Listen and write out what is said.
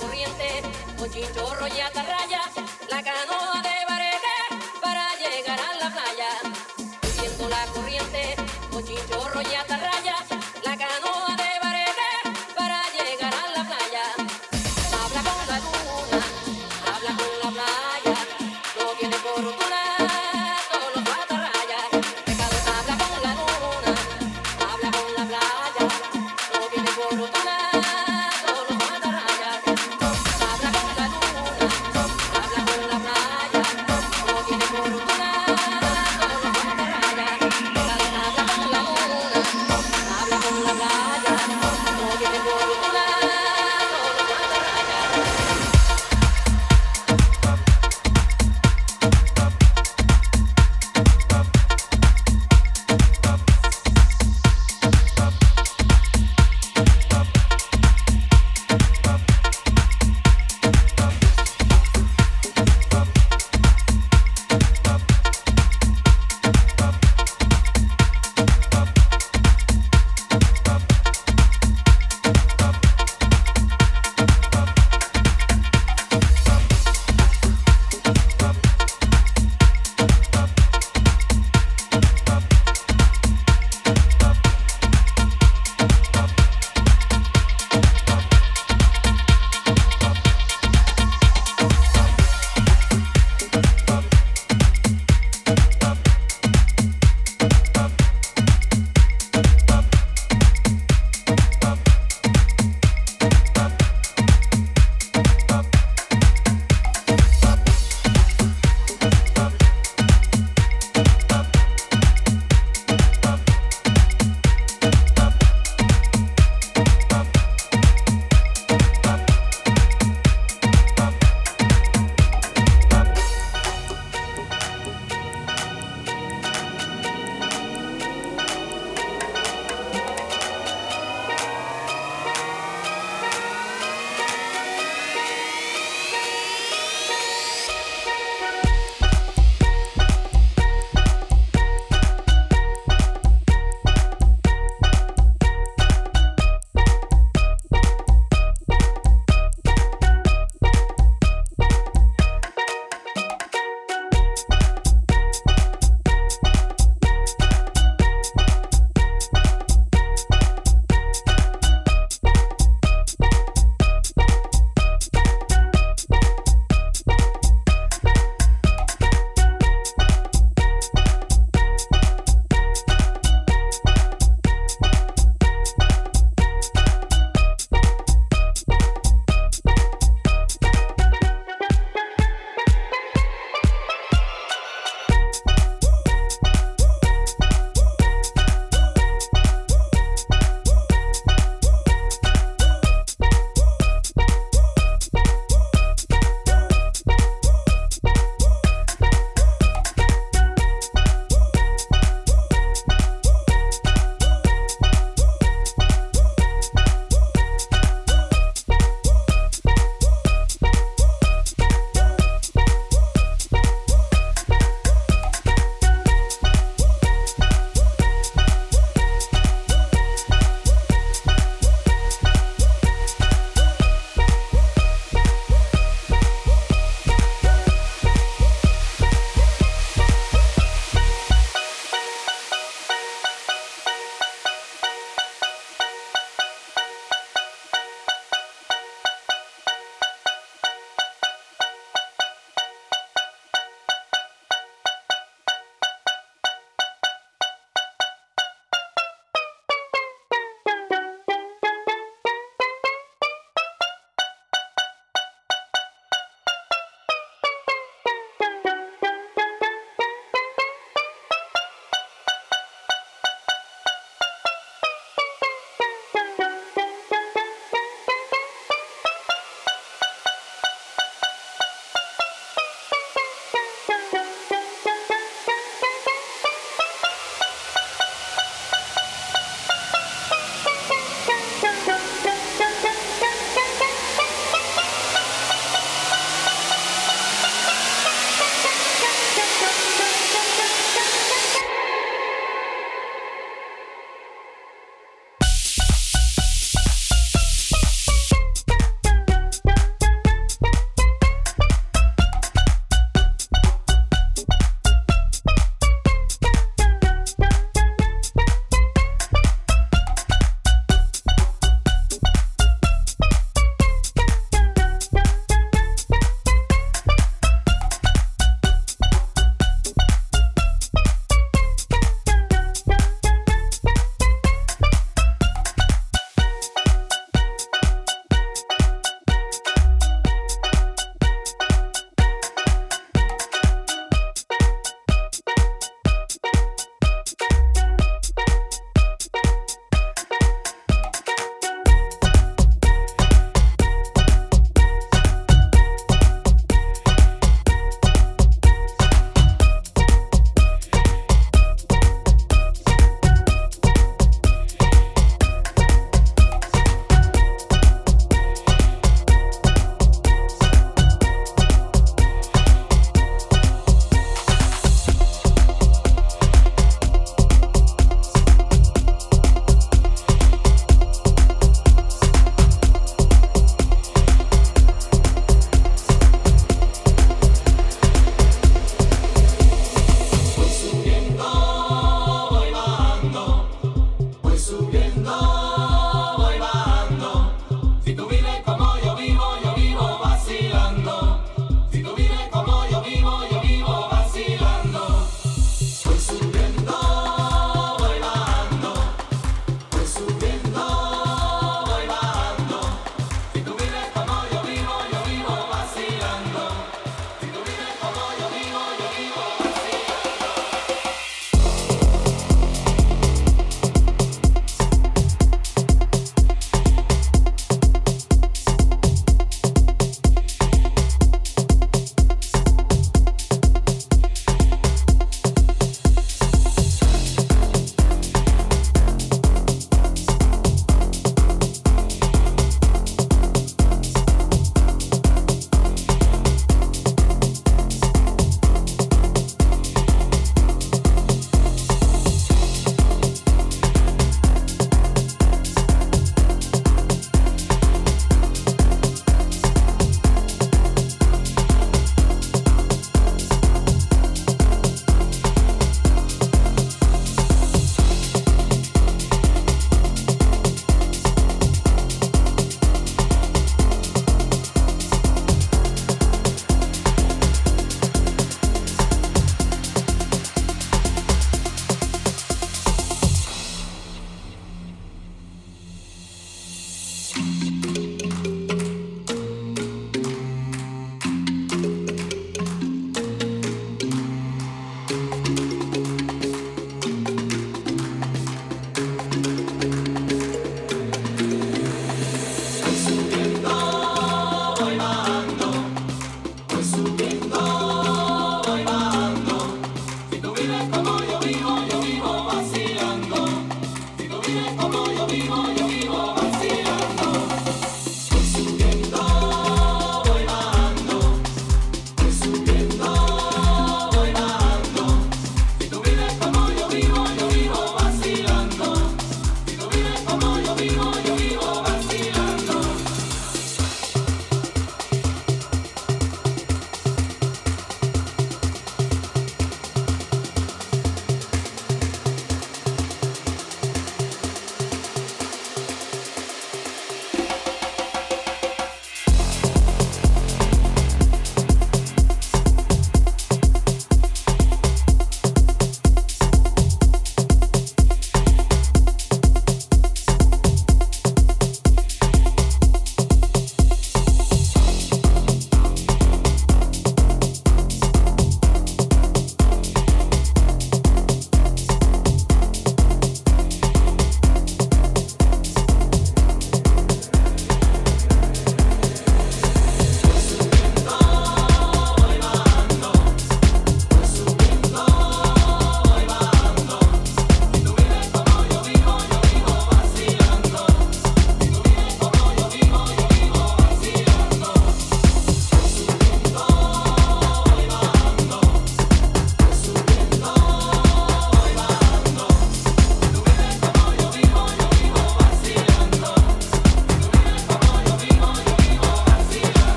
corriente, con chinchorro y atarraya, la canoa de